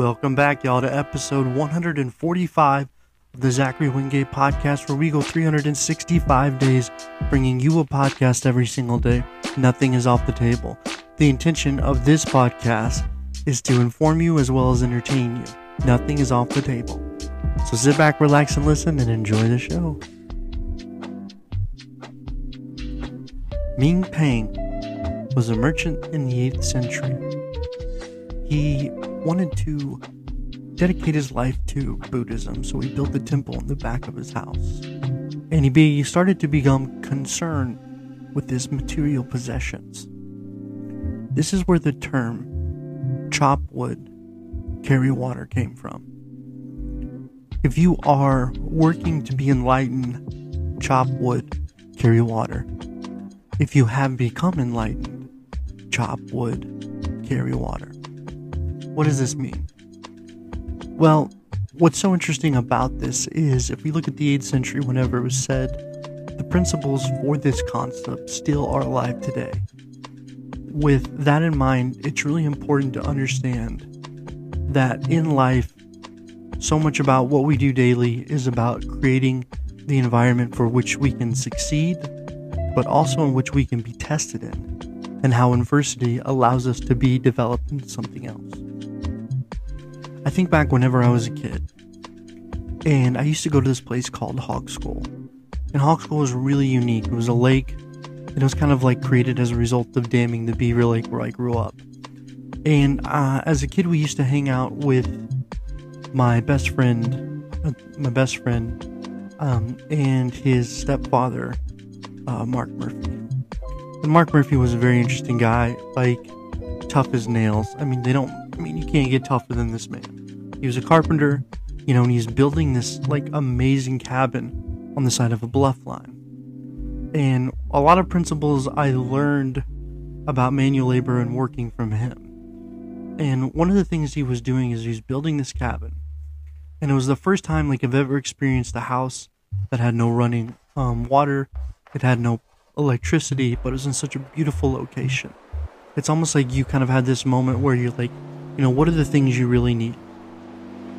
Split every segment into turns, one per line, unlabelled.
Welcome back, y'all, to episode 145 of the Zachary Wingate podcast, where we go 365 days bringing you a podcast every single day. Nothing is off the table. The intention of this podcast is to inform you as well as entertain you. Nothing is off the table. So sit back, relax, and listen and enjoy the show. Ming Pang was a merchant in the 8th century. He wanted to dedicate his life to Buddhism, so he built a temple in the back of his house. And he, he started to become concerned with his material possessions. This is where the term chop wood, carry water came from. If you are working to be enlightened, chop wood, carry water. If you have become enlightened, chop wood, carry water. What does this mean? Well, what's so interesting about this is if we look at the 8th century, whenever it was said, the principles for this concept still are alive today. With that in mind, it's really important to understand that in life, so much about what we do daily is about creating the environment for which we can succeed, but also in which we can be tested in, and how adversity allows us to be developed into something else. I think back whenever I was a kid, and I used to go to this place called Hogscald. And Hogscald was really unique. It was a lake, and it was kind of like created as a result of damming the Beaver Lake where I grew up. And uh, as a kid, we used to hang out with my best friend, uh, my best friend, um, and his stepfather, uh, Mark Murphy. And Mark Murphy was a very interesting guy, like tough as nails. I mean, they don't I mean, you can't get tougher than this man. He was a carpenter, you know, and he's building this like amazing cabin on the side of a bluff line. And a lot of principles I learned about manual labor and working from him. And one of the things he was doing is he's building this cabin. And it was the first time like I've ever experienced a house that had no running um, water, it had no electricity, but it was in such a beautiful location. It's almost like you kind of had this moment where you're like, you know, what are the things you really need?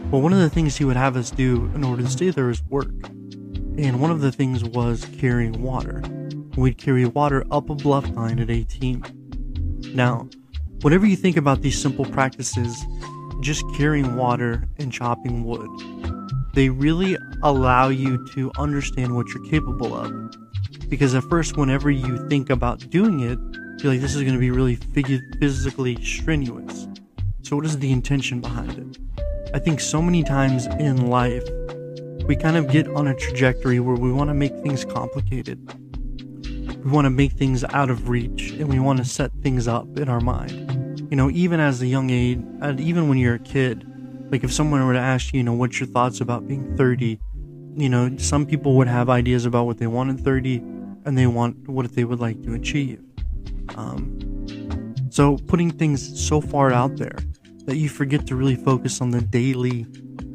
Well, one of the things he would have us do in order to stay there is work. And one of the things was carrying water. We'd carry water up a bluff line at 18. Now, whatever you think about these simple practices, just carrying water and chopping wood, they really allow you to understand what you're capable of. Because at first, whenever you think about doing it, you're like, this is going to be really physically strenuous. So, what is the intention behind it? I think so many times in life, we kind of get on a trajectory where we want to make things complicated. We want to make things out of reach and we want to set things up in our mind. You know, even as a young age, even when you're a kid, like if someone were to ask you, you know, what's your thoughts about being 30, you know, some people would have ideas about what they want in 30 and they want what they would like to achieve. Um, so putting things so far out there that you forget to really focus on the daily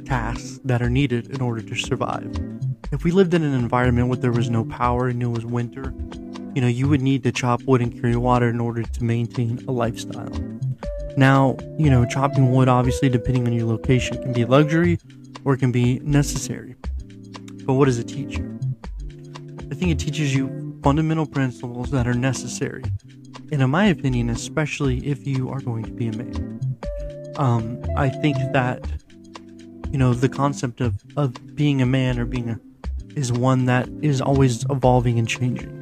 tasks that are needed in order to survive. If we lived in an environment where there was no power and it was winter, you know, you would need to chop wood and carry water in order to maintain a lifestyle. Now, you know, chopping wood, obviously, depending on your location, can be a luxury or it can be necessary. But what does it teach you? I think it teaches you fundamental principles that are necessary. And in my opinion, especially if you are going to be a man. Um, I think that you know the concept of of being a man or being a is one that is always evolving and changing.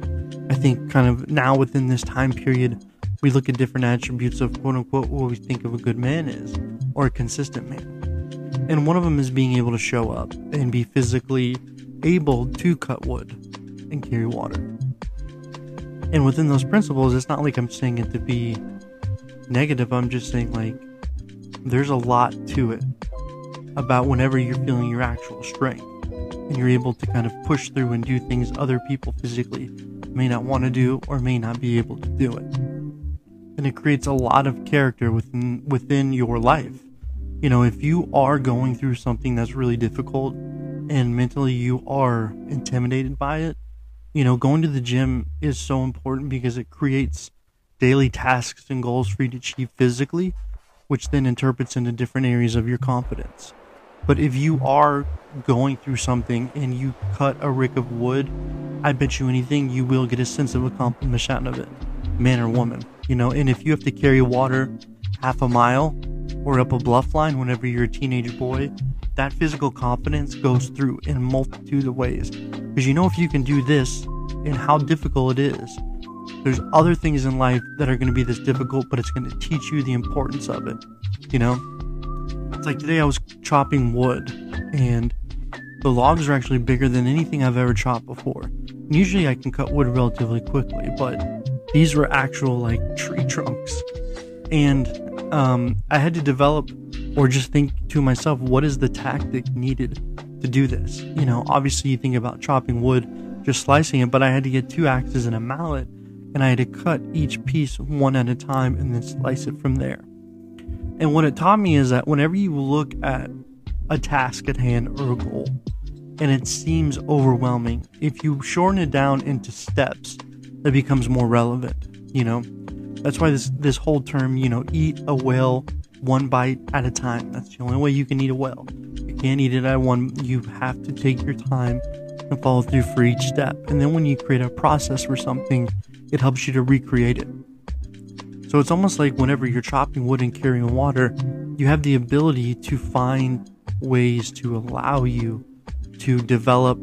I think kind of now within this time period, we look at different attributes of quote unquote what we think of a good man is or a consistent man. And one of them is being able to show up and be physically able to cut wood and carry water. And within those principles, it's not like I'm saying it to be negative. I'm just saying like there's a lot to it about whenever you're feeling your actual strength and you're able to kind of push through and do things other people physically may not want to do or may not be able to do it. And it creates a lot of character within within your life. You know, if you are going through something that's really difficult and mentally you are intimidated by it, you know, going to the gym is so important because it creates daily tasks and goals for you to achieve physically which then interprets into different areas of your confidence. But if you are going through something and you cut a rick of wood, I bet you anything you will get a sense of accomplishment out of it, man or woman. You know, and if you have to carry water half a mile or up a bluff line whenever you're a teenage boy, that physical confidence goes through in multitude of ways. Because you know, if you can do this and how difficult it is, there's other things in life that are going to be this difficult, but it's going to teach you the importance of it. You know, it's like today I was chopping wood and the logs are actually bigger than anything I've ever chopped before. Usually I can cut wood relatively quickly, but these were actual like tree trunks. And um, I had to develop or just think to myself, what is the tactic needed to do this? You know, obviously you think about chopping wood, just slicing it, but I had to get two axes and a mallet, and I had to cut each piece one at a time and then slice it from there. And what it taught me is that whenever you look at a task at hand or a goal, and it seems overwhelming, if you shorten it down into steps, it becomes more relevant. You know, that's why this this whole term, you know, eat a whale one bite at a time. That's the only way you can eat a whale. You can't eat it at one. You have to take your time and follow through for each step. And then when you create a process for something, it helps you to recreate it. So it's almost like whenever you're chopping wood and carrying water, you have the ability to find ways to allow you to develop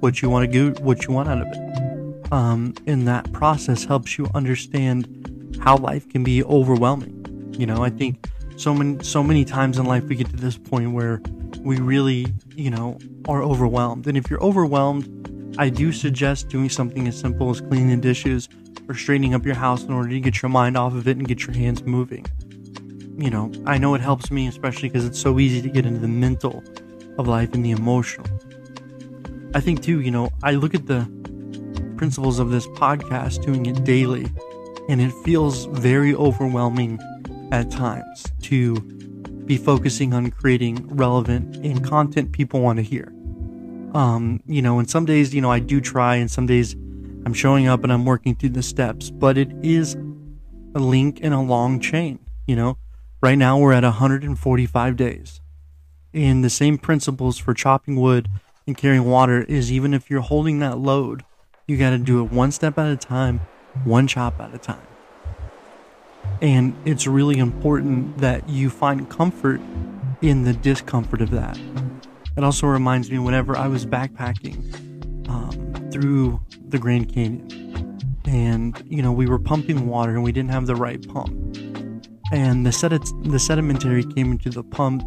what you want to do, what you want out of it. Um, and that process helps you understand how life can be overwhelming. You know, I think so many so many times in life we get to this point where we really, you know, are overwhelmed. And if you're overwhelmed, I do suggest doing something as simple as cleaning the dishes or straightening up your house in order to get your mind off of it and get your hands moving. You know, I know it helps me, especially because it's so easy to get into the mental of life and the emotional. I think, too, you know, I look at the principles of this podcast, doing it daily, and it feels very overwhelming at times to be focusing on creating relevant and content people want to hear. Um, you know, and some days, you know, I do try, and some days I'm showing up and I'm working through the steps, but it is a link in a long chain. You know, right now we're at 145 days. And the same principles for chopping wood and carrying water is even if you're holding that load, you got to do it one step at a time, one chop at a time. And it's really important that you find comfort in the discomfort of that. It also reminds me whenever I was backpacking um, through the Grand Canyon, and you know we were pumping water and we didn't have the right pump, and the sed- the sedimentary came into the pump,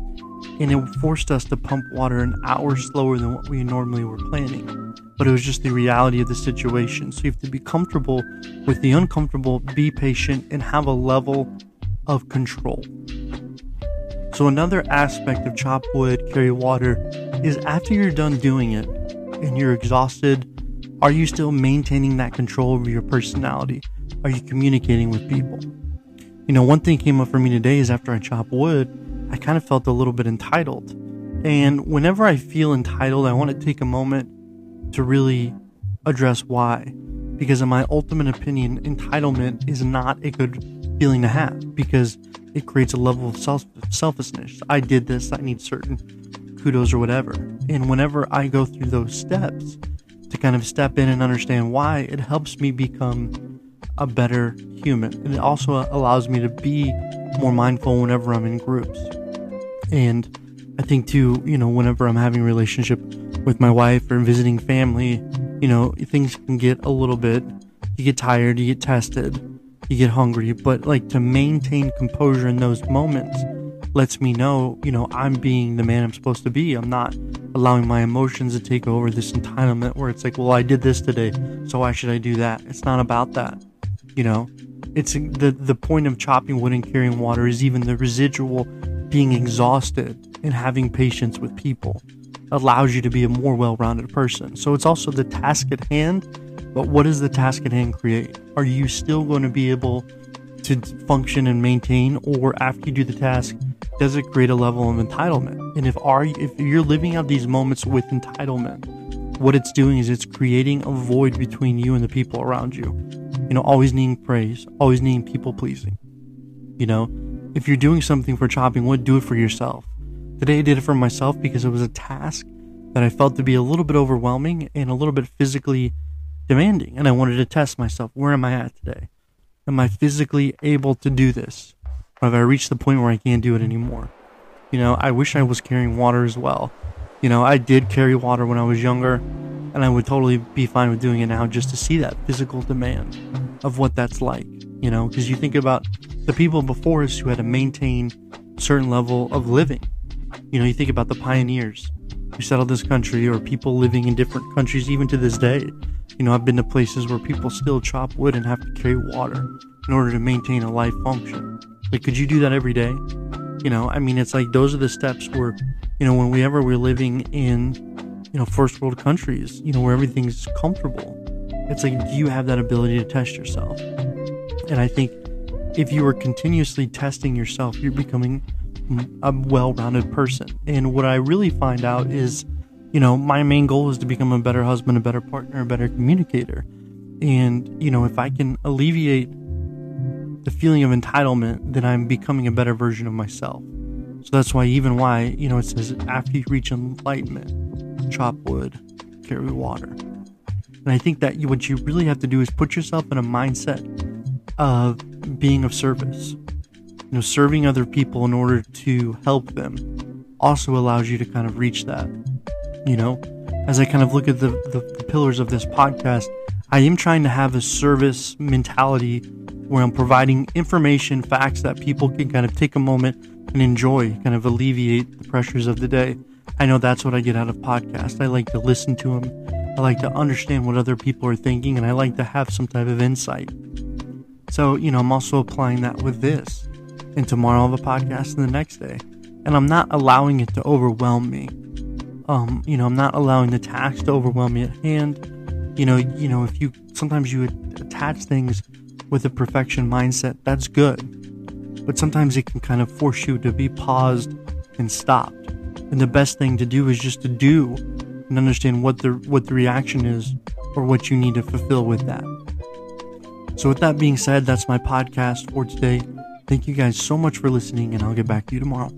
and it forced us to pump water an hour slower than what we normally were planning. But it was just the reality of the situation. So you have to be comfortable with the uncomfortable, be patient, and have a level of control. So another aspect of chop wood, carry water is after you're done doing it and you're exhausted are you still maintaining that control over your personality? Are you communicating with people? You know, one thing came up for me today is after I chop wood, I kind of felt a little bit entitled. And whenever I feel entitled, I want to take a moment to really address why. Because, in my ultimate opinion, entitlement is not a good feeling to have because it creates a level of self- selfishness. I did this, I need certain kudos or whatever. And whenever I go through those steps, to kind of step in and understand why, it helps me become a better human. And it also allows me to be more mindful whenever I'm in groups. And I think too, you know, whenever I'm having a relationship with my wife or visiting family, you know, things can get a little bit, you get tired, you get tested, you get hungry, but like to maintain composure in those moments lets me know, you know, I'm being the man I'm supposed to be. I'm not allowing my emotions to take over this entitlement where it's like, well, I did this today, so why should I do that? It's not about that. You know, it's the the point of chopping wood and carrying water is even the residual being exhausted and having patience with people allows you to be a more well-rounded person. So it's also the task at hand, but what does the task at hand create? Are you still going to be able to function and maintain or after you do the task does it create a level of entitlement? And if are if you're living out these moments with entitlement, what it's doing is it's creating a void between you and the people around you. You know, always needing praise, always needing people pleasing. You know, if you're doing something for chopping wood, do it for yourself. Today I did it for myself because it was a task that I felt to be a little bit overwhelming and a little bit physically demanding. And I wanted to test myself. Where am I at today? Am I physically able to do this? Or have I reached the point where I can't do it anymore? You know, I wish I was carrying water as well. You know, I did carry water when I was younger, and I would totally be fine with doing it now just to see that physical demand of what that's like. You know, because you think about the people before us who had to maintain a certain level of living. You know, you think about the pioneers who settled this country or people living in different countries even to this day. You know, I've been to places where people still chop wood and have to carry water in order to maintain a life function. Like, could you do that every day? You know, I mean, it's like those are the steps where, you know, whenever we're living in, you know, first world countries, you know, where everything's comfortable, it's like, do you have that ability to test yourself? And I think if you are continuously testing yourself, you're becoming mm, a well rounded person. And what I really find out is, you know, my main goal is to become a better husband, a better partner, a better communicator. And, you know, if I can alleviate the feeling of entitlement, then I'm becoming a better version of myself. So that's why, even why, you know, it says after you reach enlightenment, chop wood, carry water. And I think that what you really have to do is put yourself in a mindset of being of service. You know, serving other people in order to help them also allows you to kind of reach that. You know, as I kind of look at the, the, the pillars of this podcast, I am trying to have a service mentality where I'm providing information, facts that people can kind of take a moment and enjoy, kind of alleviate the pressures of the day. I know that's what I get out of podcasts. I like to listen to them. I like to understand what other people are thinking, and I like to have some type of insight. So, you know, I'm also applying that with this. And tomorrow I'll have a podcast and the next day. And I'm not allowing it to overwhelm me. Um, you know, I'm not allowing the task to overwhelm me at hand. You know, you know, if you sometimes you attach things with a perfection mindset, that's good. But sometimes it can kind of force you to be paused and stopped. And the best thing to do is just to do and understand what the what the reaction is or what you need to fulfill with that. So with that being said, that's my podcast for today. Thank you guys so much for listening and I'll get back to you tomorrow.